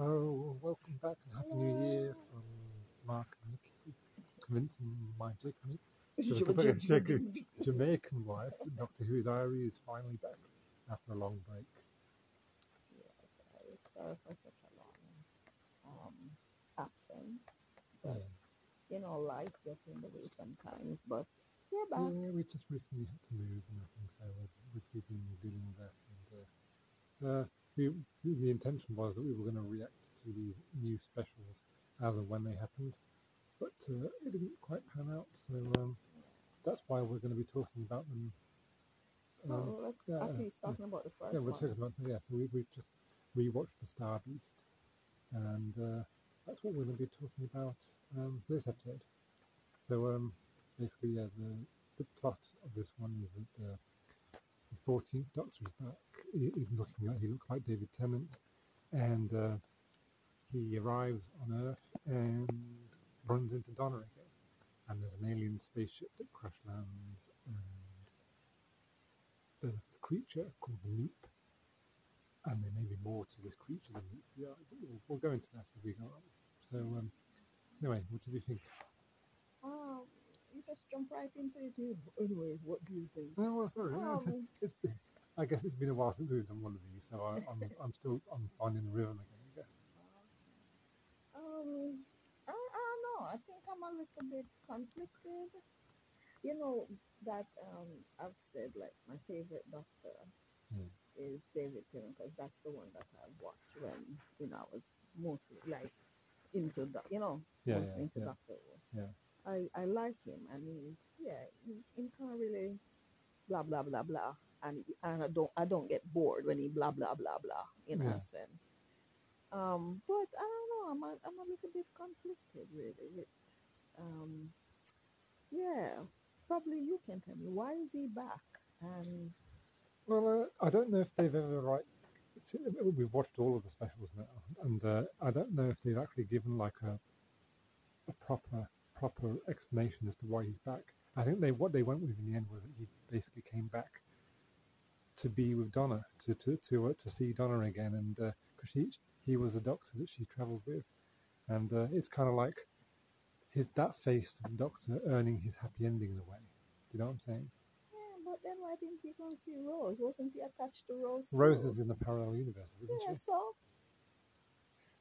Oh, welcome back and Happy New Year from Mark and Nikki, convincing my Jamaican, Jamaican, Jamaican wife, Doctor Who's Diary, is finally back after a long break. Yeah, sorry for such a long um, absence. Yeah. But you know, life gets in the way sometimes. But we're back. Yeah, we just recently had to move and everything, so we've, we've been dealing with that. And uh, uh, we, the intention was that we were going to react to these new specials as and when they happened, but uh, it didn't quite pan out. So um, that's why we're going to be talking about them. Um, Well, let's yeah, yeah. talking about the first yeah, we're one. talking about yeah. So we we just rewatched the Star Beast, and uh, that's what we're going to be talking about um, for this episode. So um, basically, yeah, the the plot of this one is that the the fourteenth Doctor is back. Looking like he looks like David Tennant, and uh, he arrives on Earth and runs into Donna again. And there's an alien spaceship that crash lands, and there's a creature called the Noop, and there may be more to this creature than meets the eye. But we'll, we'll go into that as we go on. So um, anyway, what did you think? Um, you just jump right into it. Anyway, what do you think? Oh, well, sorry. no, it's- I guess it's been a while since we've done one of these, so I, I'm I'm still I'm finding the rhythm again. I guess. Um, I, I don't know. I think I'm a little bit conflicted. You know that um, I've said like my favorite Doctor Hmm. is David Tennant because that's the one that I watched when you know I was mostly like into doc- you know Yeah, mostly yeah, into yeah. Doctor. Yeah. I I like him and he's yeah he, he can't really blah blah blah blah and and I don't I don't get bored when he blah blah blah blah in Yeah. a sense. Um, but I don't know. I'm a, I'm a little bit conflicted really with um, yeah. Probably you can tell me why is he back and Well, uh, I don't know if they've ever like. it's- We've watched all of the specials now, and uh, I don't know if they've actually given like a a proper proper explanation as to why he's back. I think they what they went with in the end was that he basically came back to be with Donna to to to uh, to see Donna again, and because she he was a doctor that she travelled with, and uh, it's kind of like his that face of the doctor earning his happy ending in a way. Do you know what I'm saying? yeah. But then why didn't he go and see Rose? Wasn't he attached to Rose? too? Rose is in the parallel universe, isn't yeah. she? So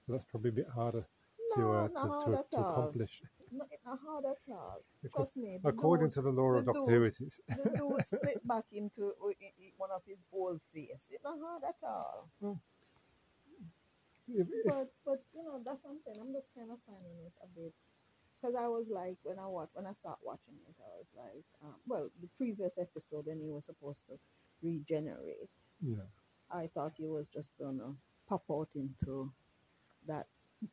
So that's probably a bit harder to uh, to, to, to accomplish. Not hard at all. Trust me. According dude- to the law of the Doctor Who, it is. the dude split back into uh, one of his old face. It's not hard at all. If- if- But but you know that's what I'm saying. I'm just kind of finding it a bit because I was like when I watch when I start watching it, I was like, um, well, the previous episode when he was supposed to regenerate, yeah, I thought he was just gonna pop out into that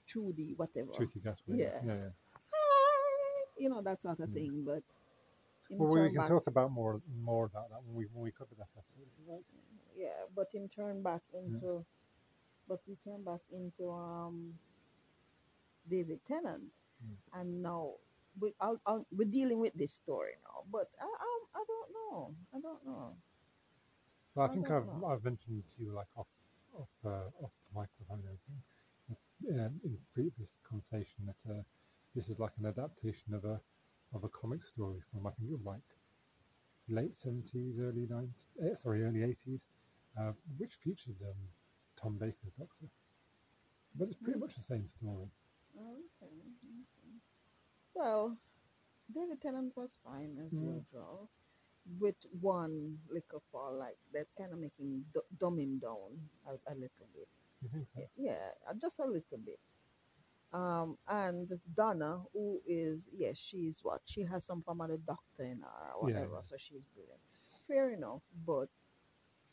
2D whatever. Ncuti Gatwa. Yeah. yeah, yeah. You know that sort of Mm. thing, but. Well, we can back- talk about more more about that when we when we cover this episode, if you like. yeah but in turn back into but we turn back into um david tennant Mm. and now we, I'll, I'll, we're dealing with this story now but I, I, I don't know i don't know Well, I I think I've know. I've mentioned to you like off off uh, off the microphone and everything that, uh, in previous conversation that uh, this is like an adaptation of a of a comic story from I think it was like late seventies, early nineties, eh, sorry, early eighties, uh, which featured um, Tom Baker's Doctor. But it's pretty Mm. much the same story. okay, okay. well david tennant was fine as Mm. usual with one little fall like that kind of d- dumb him down a, a little bit You think so? yeah, just a little bit. Um, and Donna, who is yes, she's what she has some form of a doctor in her or whatever, yeah. so she's brilliant. Fair enough, but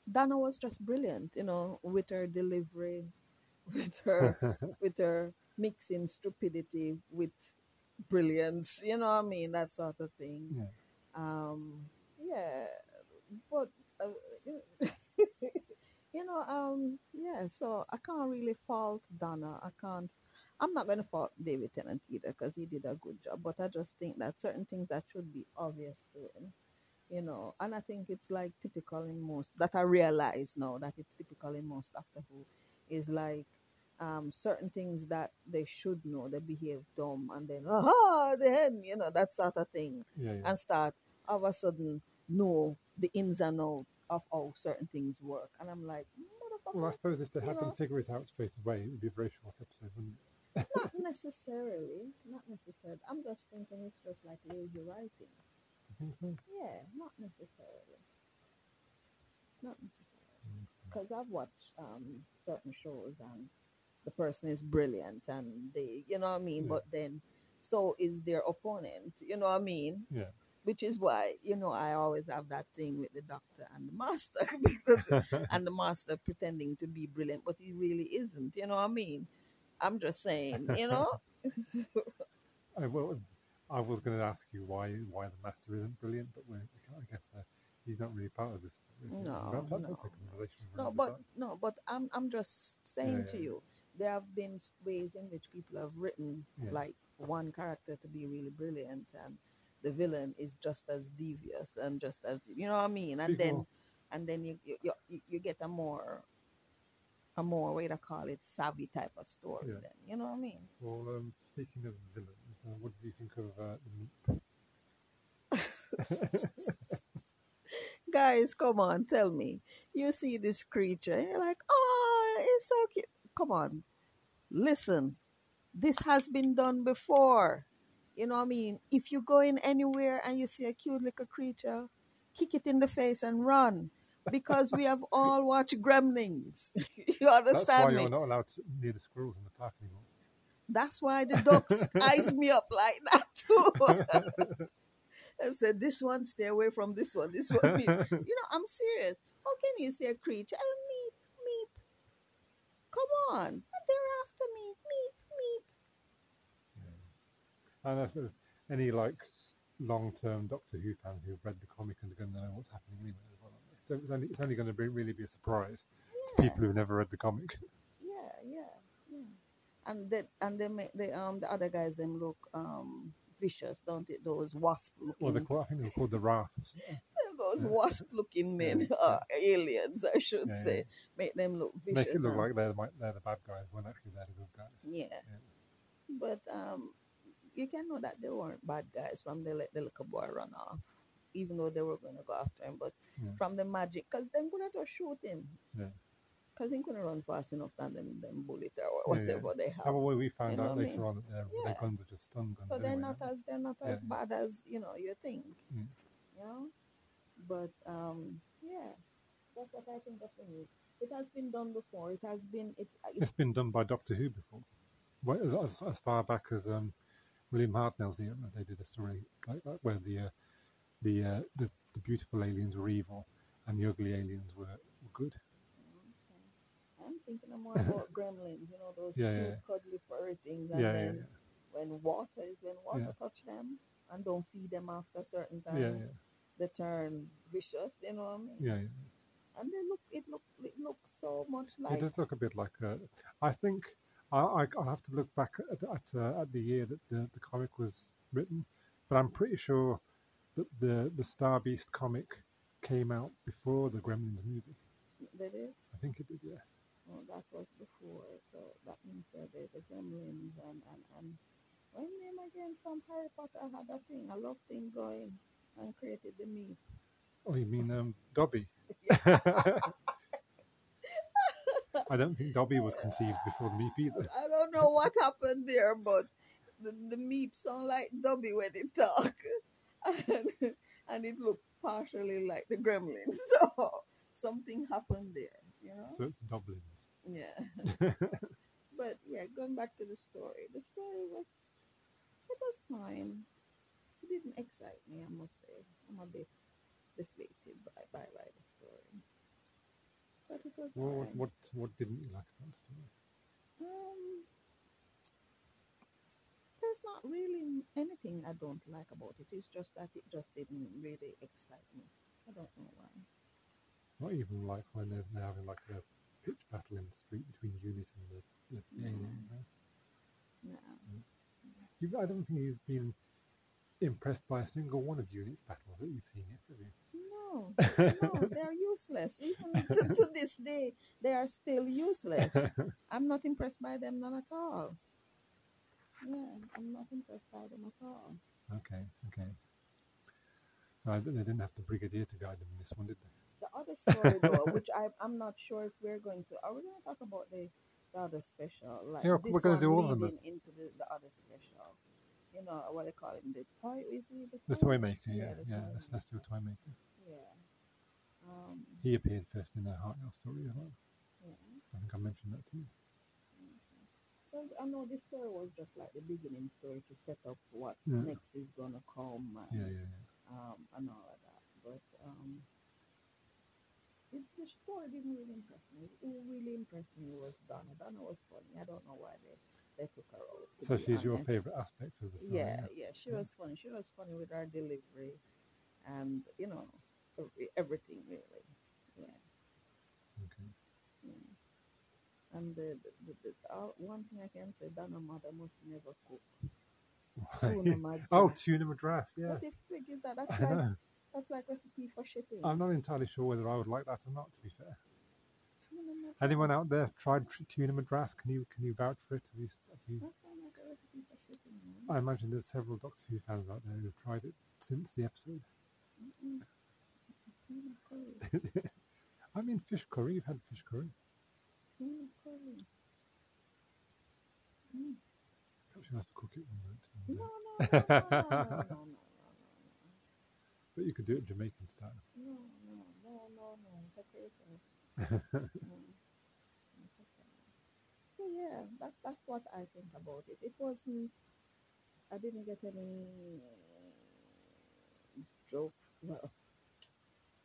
Donna was just brilliant, you know, with her delivery, with her with her mixing stupidity with brilliance, you know what I mean, that sort of thing. yeah. Um, yeah, but uh, you you know, um, yeah. So I can't really fault Donna. I can't. I'm not going to fault David Tennant either because he did a good job. But I just think that certain things that should be obvious to him, you know. And I think it's like typical in most that I realize now that it's typical in most Doctor Who is like um, certain things that they should know, they behave dumb, and then aha, then you know that sort of thing, Yeah, yeah. and start all of a sudden know the ins and outs of how certain things work, and I'm like, motherfucker, well, I suppose if they you had them know. figure it out straight away, it would be a very short episode, wouldn't it? Not necessarily, not necessarily. I'm just thinking it's just like lazy writing. I think so. Yeah, not necessarily. Not necessarily. Because I've watched um, certain shows and the person is brilliant and they, you know what I mean? Yeah. But then, so is their opponent, you know what I mean? Yeah. Which is why, you know, I always have that thing with the doctor and the master, and the master pretending to be brilliant, but he really isn't, you know what I mean? I'm just saying, you know? I, well, I was going to ask you why why the master isn't brilliant, but we, I guess uh, he's not really part of this. story, No, that, that, a no. conversation No, but no, but I'm I'm just saying Yeah, to yeah. you, there have been ways in which people have written Yeah. like one character to be really brilliant, and the villain is just as devious and just as you know what I mean, and then of- and then you you, you you get a more a more way to call it savvy type of story. Yeah. Then you know what I mean. Well, um, speaking of villains, uh, what do you think of uh, the Meep? Guys, come on, tell me. You see this creature, you're like, oh, it's so cute. Come on, listen. This has been done before. You know what I mean? If you go in anywhere and you see a cute little creature, kick it in the face and run. Because we have all watched Gremlins. you understand? That's why me? you're not allowed to, near the squirrels in the park anymore. That's why the ducks eyes me up like that too. and said, "This one, stay away from this one. This one." meet." You know, I'm serious. How can you see a creature? Oh, meep, meep. Come on, they're after me. Meep, meep. And I suppose any like long-term Doctor Who fans who've read the comic and are going to know what's happening anyway So it's only, it's only going to be really be a surprise to people who've never read the comic. yeah, yeah, yeah. And that, and they make the um the other guys them look um vicious, don't it? Those wasp looking. Well, they're called, I think they're called the Wrarth. those Yeah. wasp looking men, Yeah, uh, aliens, I should Yeah, say, make them look vicious. Make it look and- like they're the, they're the bad guys when actually they're the good guys. Yeah. But um, you can know that they weren't bad guys from they let the little boy run off, even though they were going to go after him. But Yeah. from the magic, because them gonna just shoot him. Yeah. Because he couldn't run fast enough than them, them bullet or Yeah, yeah. whatever they have. About we found You out I later mean? on that their, their guns are just stun guns. so they're anyway, not as they're not as bad as you know you think. You know, but um, yeah, that's what I think of the movie. It has been done before. It has been it's? It's been done by Doctor Who before. Well, as, as, as far back as um, William Hartnell's era, they did a story like that where the uh, the, uh, the the beautiful aliens were evil and the ugly aliens were, were good. Okay. I'm thinking of more about gremlins, you know, those Yeah, cute, yeah. cuddly, furry things. And Yeah, yeah, then when water is when water Yeah. touch them and don't feed them after a certain time, yeah, yeah, they turn vicious, you know what I mean? yeah, yeah. And they look, it look, it looks so much like. It does look a bit like. Uh, I think I, I I'll have to look back at at, uh, at the year that the, the comic was written, but I'm pretty sure that the the Star Beast comic came out before the Gremlins movie. they did. I think it did. Yes. Oh, that was before, so that means uh, the, the gremlins and, and, and what name again from Harry Potter had that thing, a love thing going and created the me. Oh, you mean um, Dobby? I don't think Dobby was conceived before the Meep either. I don't know what happened there, but the, the meep sound like Dobby when it talk, and, and it looked partially like the Gremlins. So something happened there, you know. So it's Doblins. yeah, but yeah, going back to the story, the story was it was fine. It didn't excite me, I must say. I'm a bit deflated by by, by the story, but it was Well, what, fine. what what didn't you like about the story? Um, there's not really anything I don't like about it. It's just that it just didn't really excite me. I don't know why. Not even like when they're, having like a pitch battle in the street between Unit and the, the No. aliens. right? No. Mm. You, I don't think you've been impressed by a single one of Unit's battles that you've seen yet, have you? No, no, they're useless. Even to, to this day, they are still useless. I'm not impressed by them, none at all. Yeah, I'm not impressed by them at all. okay, okay. Uh, they didn't have the Brigadier to guide them in this one, did they? The other story, though, which I, I'm not sure if we're going to, are we going to talk about the, the other special? Like Yeah, we're gonna do all of them, into the, the other special. You know what they call him? The toy, is he the The toy? Toy Maker, Yeah, yeah, the yeah, Toy the Maker. Celestial Toy Maker. Yeah. Um, He appeared first in the Hartnell story as well. yeah. I think I mentioned that to you. Well, I know this story was just like the beginning story to set up what Yeah. next is gonna come and, Yeah, yeah, um, and all of that. But um, it, the story didn't really impress me. Who really impressed me was Donna. Donna was funny. I don't know why they, they took her out. to So she's your favourite aspect of the story. Yeah, yeah, she was funny. She was funny with her delivery, and you know, everything really. Yeah. Okay. yeah. And the, the, the, the uh, one thing I can say, Donna mother must never cook. Oh, tuna madras, yes. What the frig is that? That's like that's like recipe for shitting. I'm not entirely sure whether I would like that or not. To be fair, anyone out there tried tuna madras? Can you can you vouch for it? Have you, have you, like a recipe for shitting. I imagine there's several Doctor Who fans out there who've tried it since the episode. I mean, fish curry. You've had fish curry. Mm. Perhaps you'll have to cook it one night. No, no, no, no, no, no, no, no, but you could do it Jamaican style. no, no, no, no, no, no. Yourself. Mm. Okay. So yeah, that's that's what I think about it. It wasn't. I didn't get any joke. Well,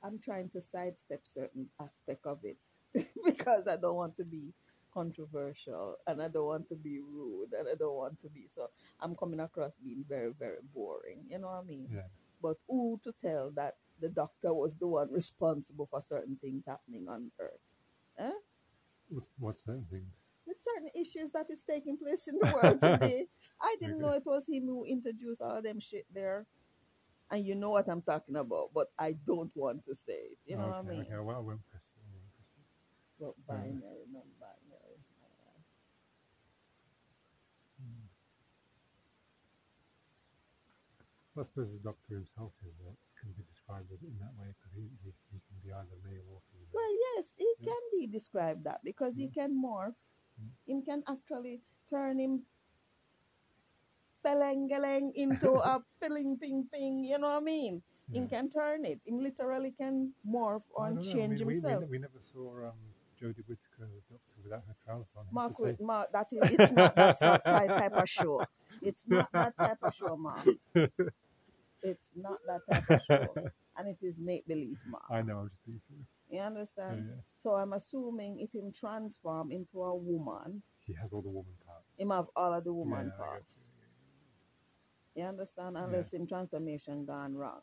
I'm trying to sidestep certain aspect of it because I don't want to be controversial and I don't want to be rude and I don't want to be so. I'm coming across being very very boring. You know what I mean? Yeah. But who to tell that the doctor was the one responsible for certain things happening on Earth? Eh? What, what certain things? with certain issues that is taking place in the world today. I didn't Okay. know it was him who introduced all them shit there. And you know what I'm talking about, but I don't want to say it. You know okay, what I mean? Okay, well, I won't press it. I won't press it. But Fair enough. binary, non-binary. yes. Well, I suppose the Doctor himself is uh, can be described as in that way because he, he, he can be either male or female. Well, yes, he Yeah. can be described that because he can morph. Mm. Him can actually turn him pelengeleng into a pilling ping ping. You know what I mean? Yeah. Him can turn it. He literally can morph or know, I change mean, we- himself. We, we, never saw um, Jodie Whittaker as Doctor without her trousers on. To say- Mark, that is, it's not that type, type of show. It's not that type of show, Mark. It's not that type of show, and it is make believe, Mark. I know, I'm just being silly. You understand? yeah. So I'm assuming if him transform into a woman, He has all the woman parts. him have all of the Yeah, woman I parts. you. Understand? Unless him transformation gone wrong,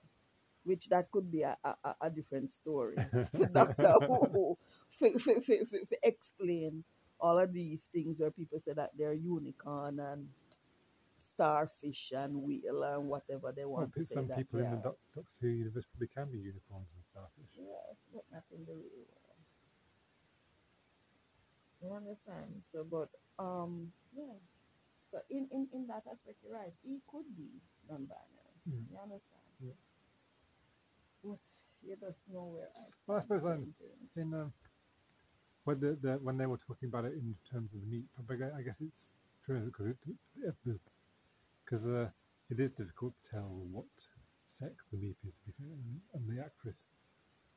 which that could be a, a, a- different story for Doctor Who for, for, for, for, explain all of these things where people say that they're unicorn and starfish and whale and whatever they Well, want to say some that people in the Doctor Who universe probably can be unicorns and starfish. Yeah, but not in the real world. You understand? So, but um, yeah. So in in in that aspect, you're right. He could be non-binary. Mm. You understand? Yeah. But you just know where I. Well, I suppose I'm- In um, when the, the when they were talking about it in terms of the Meep, but I guess it's true because it, it was because uh, it is difficult to tell what sex the Meep is to be fair, and, and the actress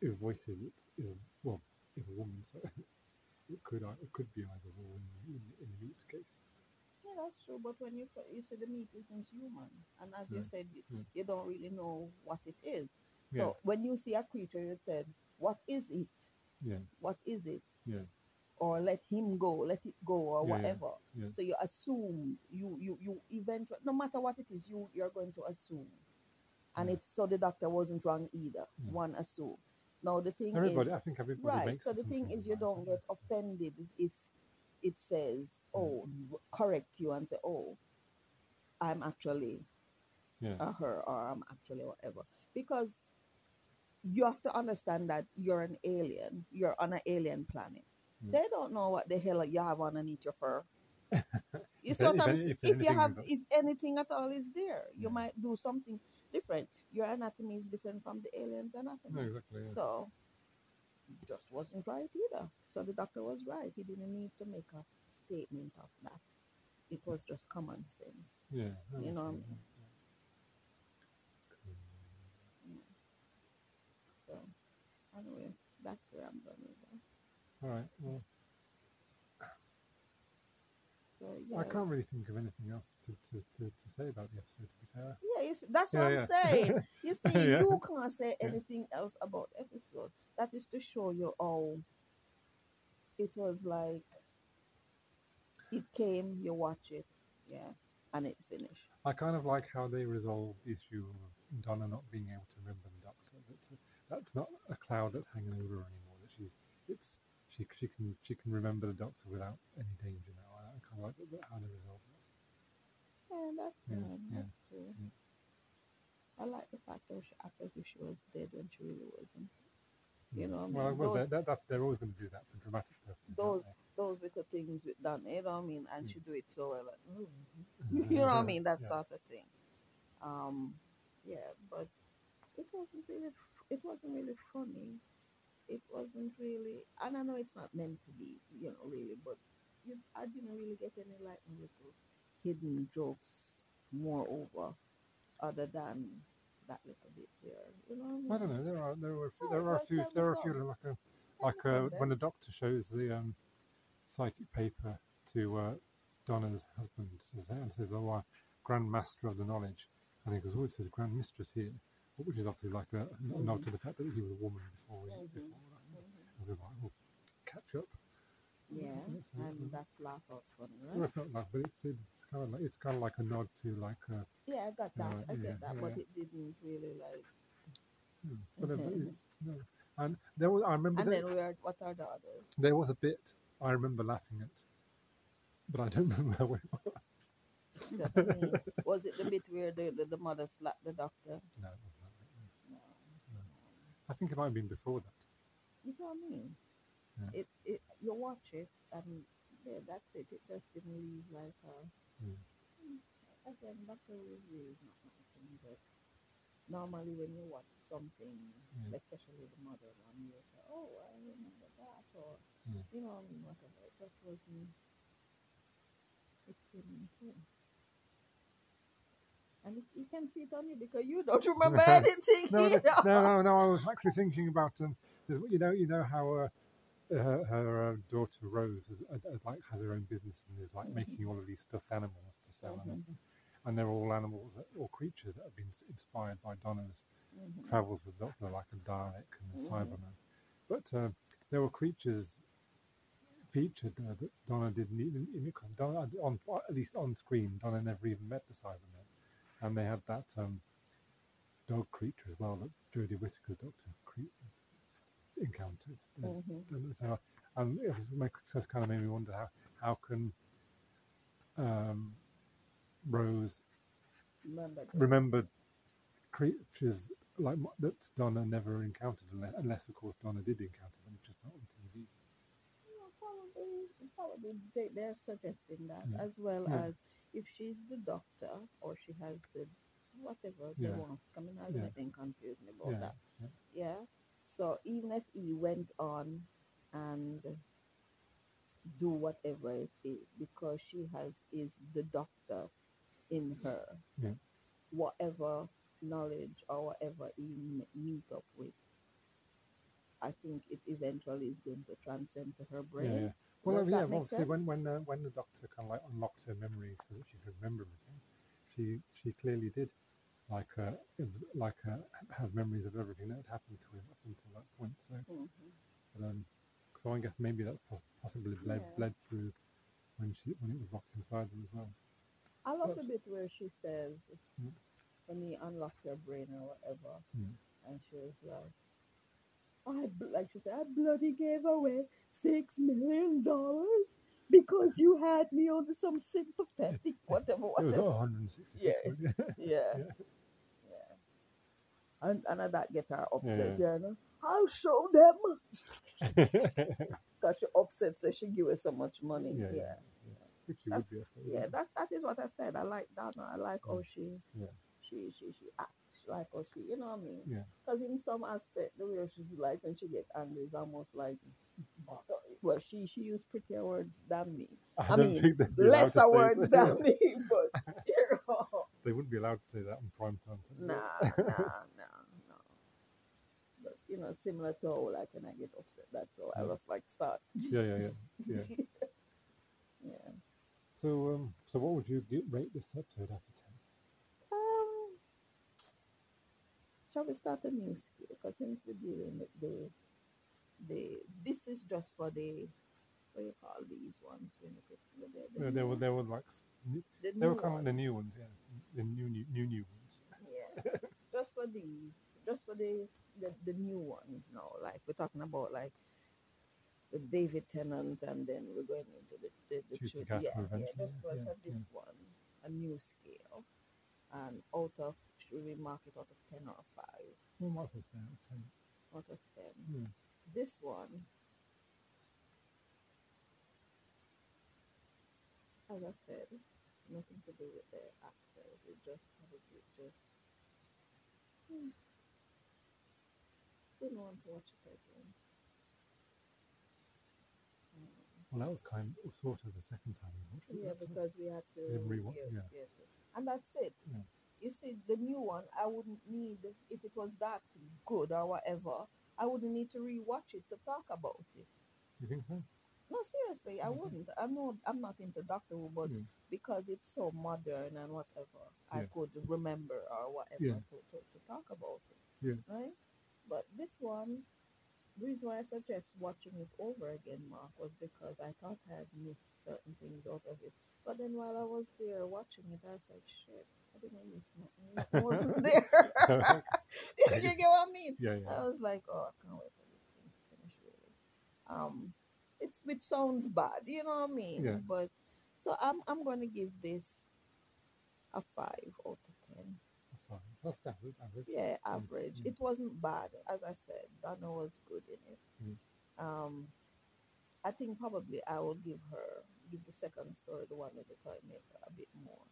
who voices it is a, well is a woman, so it could it could be either or in, in, in the Meep's case. Yeah, that's true. But when you you say the meat isn't human, and as you said, you, you don't really know what it is. Yeah. So when you see a creature, you said, "What is it? Yeah, What is it?" yeah, or let him go, let it go, or Yeah, whatever. yeah. So you assume you you you eventually, no matter what it is, you you're going to assume, and it's so the doctor wasn't wrong either. One assume. Now the thing everybody. is, I think everybody right? makes So the thing is, you about don't get offended if it says, "Oh, correct you," and say, "Oh, I'm actually Yeah. or "I'm actually whatever because you have to understand that you're an alien you're on an alien planet Mm. they don't know what the hell you have underneath your fur you If what if I'm if if you have if anything at all is there you Yeah. might do something different your anatomy is different from the alien's anatomy No, exactly. Yeah. so just wasn't right either. So the doctor was right. He didn't need to make a statement of that. It was just common sense. yeah. you know what I okay, mean? yeah, So anyway, that's where I'm done with that. All right. Well, So yeah, I can't really think of anything else to, to, to, to say about the episode. To be fair. yeah, you see, that's what Yeah, I'm saying. You see, you can't say anything else about episode. That is to show you how it was like it came, you watch it, yeah, and it finished. I kind of like how they resolved the issue of Donna not being able to remember the Doctor. That's a, that's not a cloud that's hanging over her anymore. That she's it's she she can she can remember the Doctor without any danger now. I, I kind of like that- how they resolved that. Yeah, that's Yeah, fine. yeah, That's true. yeah. I like the fact that she acted as if she was dead when she really wasn't. You know, what I well, mean, well, those- that, that, that's, they're always going to do that for dramatic purposes. those those little things with Donna, you know what I mean? And Mm. she do it so well, like, they? you know what I mean? That Yeah. sort of thing. Um, yeah, but it wasn't really, it wasn't really funny. It wasn't really, and I know it's not meant to be, you know, really, but you, I didn't really get any like little hidden jokes, moreover, other than that little bit there. You know I? I don't know. There are there are a few, Oh, there are a few there are a few like a like uh, when the doctor shows the um, psychic paper to uh, Donna's husband says that and says, "Oh, uh, Grand Master of the Knowledge," and he goes, "Oh, it says Grand Mistress here," which is obviously like a, a nod Mhm. to the fact that he was a woman before Mhm. before. Mhm. I was like, "Oh, catch up." Yeah, That's and yeah. that's laugh out funny, Well, right? it's not laugh, but it's it's kind of like it's kind of like a nod to like uh, Yeah, I got that. Yeah, I yeah, get that, but yeah. it didn't really like. hmm, whatever. Mhm. no. And there was I remember And there, then we are. What are the others? there was a bit I remember laughing at, but I don't remember what it was. So, I mean, was it the bit where the, the, the mother slapped the doctor? No, it wasn't that bit. no. No. I think it might have been before that. You know what I mean? Yeah. It, it you watch it and yeah, that's it. It just didn't leave like a. Mm. Again, Doctor really is not my thing, but normally when you watch something, Yeah. especially the mother one, you say, "Oh, I remember that," or Mm. you know, I mean, whatever. It just wasn't. It yeah. And it, you can see it on you because you don't remember anything. No, no, no, no, no. I was actually thinking about um. There's, you know, you know how uh, her, her uh, daughter Rose is, uh, like has her own business and is like Mhm. making all of these stuffed animals to sell and Mhm. everything. And they're all animals that, or creatures that have been inspired by Donna's Mhm. travels with Doctor, like a Dalek and a Mhm. Cyberman. But uh, there were creatures featured uh, that Donna didn't even because Donna on at least on screen Donna never even met the Cybermen, and they had that um, dog creature as well that Jodie Whittaker's Doctor cre- encountered. And so, and it was make, just kind of made me wonder how how can um, Rose Remember creatures like that Donna never encountered, unless, unless of course Donna did encounter them, just not on TV. Probably, probably they, they're suggesting that Yeah. as well Yeah. as if she's the doctor or she has the whatever they want. I mean, I Yeah. anything confuse me about that. yeah. So even if he went on and do whatever it is because she has is the doctor in her, Yeah. whatever knowledge or whatever he meet up with. I think it eventually is going to transcend to her brain. Yeah, yeah. Well, Does yeah, obviously, when when uh, when the doctor kind of like unlocked her memory so that she could remember everything, she she clearly did, like uh, it was like uh, have memories of everything that had happened to him up until that point. So, Mhm. but, um, so I guess maybe that's poss- possibly bled Yeah. bled through when she when it was locked inside them as well. I love But- the bit where she says, Mm. when he unlocked her brain or whatever, Mm. and she was like, I like she said, I bloody gave away six million dollars. because you had me on some sympathetic whatever It was whatever. 166 Yeah. Yeah. Yeah. And and that get her upset, Yeah. yeah. no? I'll show them. Because she upset so she give her so much money. Yeah, Yeah. yeah. That's- Yeah, that that is what I said. I like Donna. I like how she Yeah. she she she acts like how she you know what I mean? Yeah. Because in some aspect the way she's like when she get angry is almost like well she she used prettier words than me. I, I mean, think they'd be allowed to Lesser words that. than me, but you know They wouldn't be allowed to say that on prime time. Nah, nah, nah, you know, similar to how like when I get upset, that's how I was like start. Yeah, yeah, yeah. yeah. yeah. So, um, so what would you gi- rate this episode out of ten? Um, shall we start a new skill? Because since we're dealing with the, the this is just for the what do you call these ones when the Christmas the, the, Yeah, they were, they were like, the they were kind of like the new ones, yeah, the new, new, new, new ones. Yeah, just for these, just for the, the the new ones now. Like we're talking about like the David Tennant, and then we're going into the the, the yeah, yeah, just for, yeah, for this one, a new scale, and out of should we mark it out of ten or five? We might as well out of ten. Out of ten. Yeah. This one, as I said, nothing to do with the actors. It just probably just hmm, didn't want to watch it again. Um, Well, that was kind of sort of the second time we watched it. yeah, because we had to. We had rewa- yes, yeah. yes. And that's it. Yeah. You see, the new one, I wouldn't need if it was that good or whatever. I wouldn't need to rewatch it to talk about it. You think so? No, seriously, I Okay. wouldn't. I know I'm not into Doctor Who, but Yeah. because it's so modern and whatever, I could remember or whatever Yeah. to, to, to talk about it. Yeah. Right? But this one, the reason why I suggest watching it over again, Mark, was because I thought I had missed certain things out of it. But then while I was there watching it, I said, shit, I didn't miss nothing. I wasn't there. you get what I mean? Yeah, yeah. I was like, oh, I can't wait for this thing to finish, really. Um, it's which sounds bad, you know what I mean? Yeah. But so I'm I'm going to give this a five out of ten. That's average. average. Yeah, average. mm. It wasn't bad, as I said. Donna was good in it. Mm. Um, I think probably I will give her give the second story, the one with the toy maker, a bit more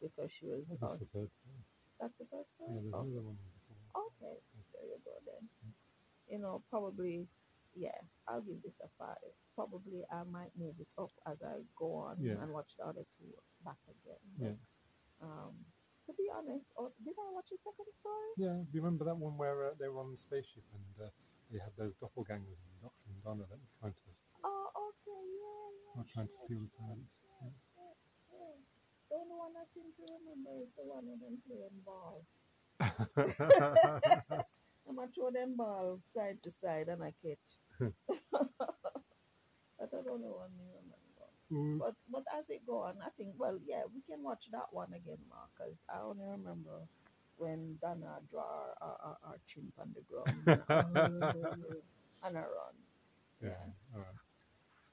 because she was. Oh, That's the third story. that's the third story. Yeah, there's Oh. another one before. Okay, there you go then. You know, probably, yeah, I'll give this a five. Probably I might move it up as I go on Yeah. and watch the other two back again. Yeah. Um, to be honest, oh, did I watch the second story? Yeah, do you remember that one where uh, they were on the spaceship and uh, they had those doppelgangers the Doctor and Donna that were trying to Oh, okay, yeah, yeah. Trying to steal the sure, yeah, yeah. The only one I seem to remember is the one of them playing ball. I'm gonna throw them ball side to side and I catch. That's the only one I remember. Mm, But but as it go on, I think well yeah we can watch that one again, Mark, because I only remember when Donna draw our, our, our, chimp on the ground and I run. yeah, all right.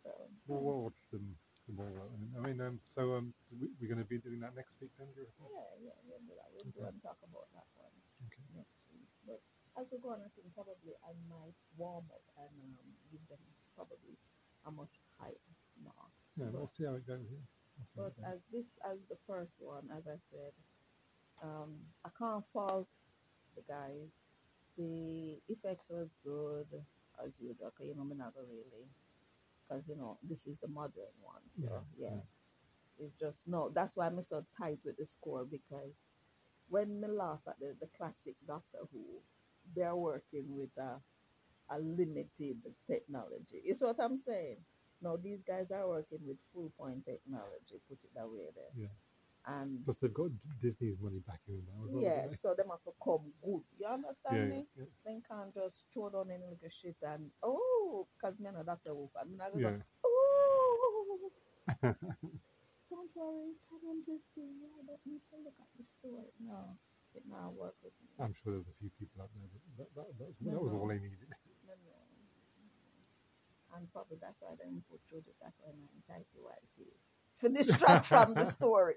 So We'll, we'll watch them tomorrow. I mean, um, so um, we, we're going to be doing that next week then, do you yeah, yeah, we'll do that. We'll do and talk about that one Okay. next week. But as we go on, I think probably I might warm up and um, give them probably a much higher mark. Yeah, But- we'll see how it goes. We'll But goes. as this as the first one, as I said, um, I can't fault the guys. The effects was good as usual. 'cause, You know, not really, because you know this is the modern one. So Yeah, yeah, yeah. it's just no. That's why I'm so tight with the score because when me laugh at the, the classic Doctor Who, they're working with a a limited technology. Is what I'm saying. No, these guys are working with full point technology. Put it that way, there. Yeah. And Plus, they've got Disney's money backing them now. yeah, haven't so them have to come good. You understand yeah, me? yeah, They can't just throw down any little shit and oh, cause me and a Doctor fan. Me not yeah. gonna go, oh. Don't worry, come on, just do. I don't need to look at the story. No, it not work with. I'm sure there's a few people out there that that, that, that's, No, that was no. all I needed. No. And probably that's why they put through the taco and tighty white tees. To distract from the story.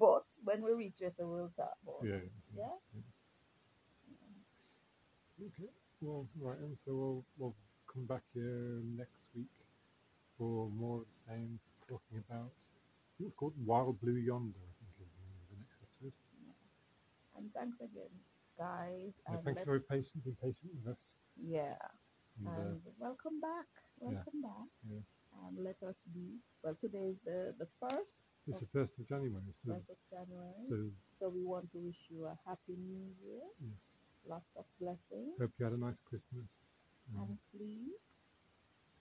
But when we reach this, we'll talk more. Yeah. it. Yeah? Okay. Well, right. And so we'll we'll come back here next week for more of the same, talking about. I think it's called Wild Blue Yonder. I think is the name of the next episode. And thanks again, guys. Yeah, and thank you for being patient, being patient with us. yeah. And, uh, welcome back. Welcome back. Yeah. And let us be. Well, today is the, the first it's the first of January, so first of January. so So we want to wish you a happy new year. yes. Lots of blessings. Hope you had a nice Christmas. and And please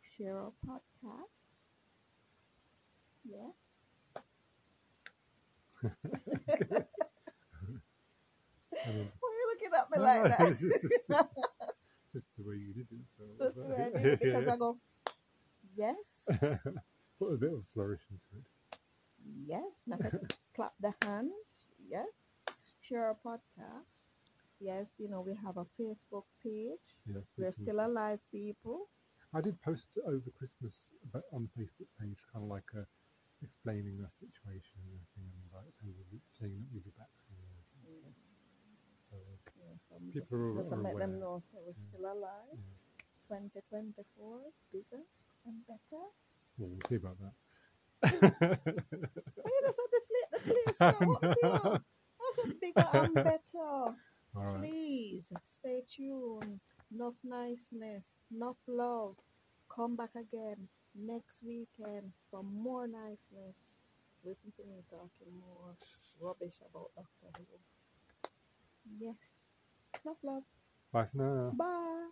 share our podcast. Yes. I mean, Why are you looking at me like just, that? just the way you did it. So That's the way I did it because I go, yes, Put a bit of flourish into it. yes. Now if I clap the hands. Yes. Share our podcast. Yes, you know, we have a Facebook page. Yes, We're still alive, people. I did post over Christmas about, on the Facebook page, kind of like uh, explaining the situation and everything, and like saying, saying that we'll be back soon. And everything. So, Yeah, so People just, just are let them know so we're still alive. yeah. 2024, bigger and better. Well, we'll see about that. You just had to flip the place. So what. That's bigger and better. Right. Please stay tuned. Enough niceness, enough love. Come back again next weekend for more niceness. Listen to me talking more rubbish about Dr. Who. Yes. Enough love. Bye for now. Bye.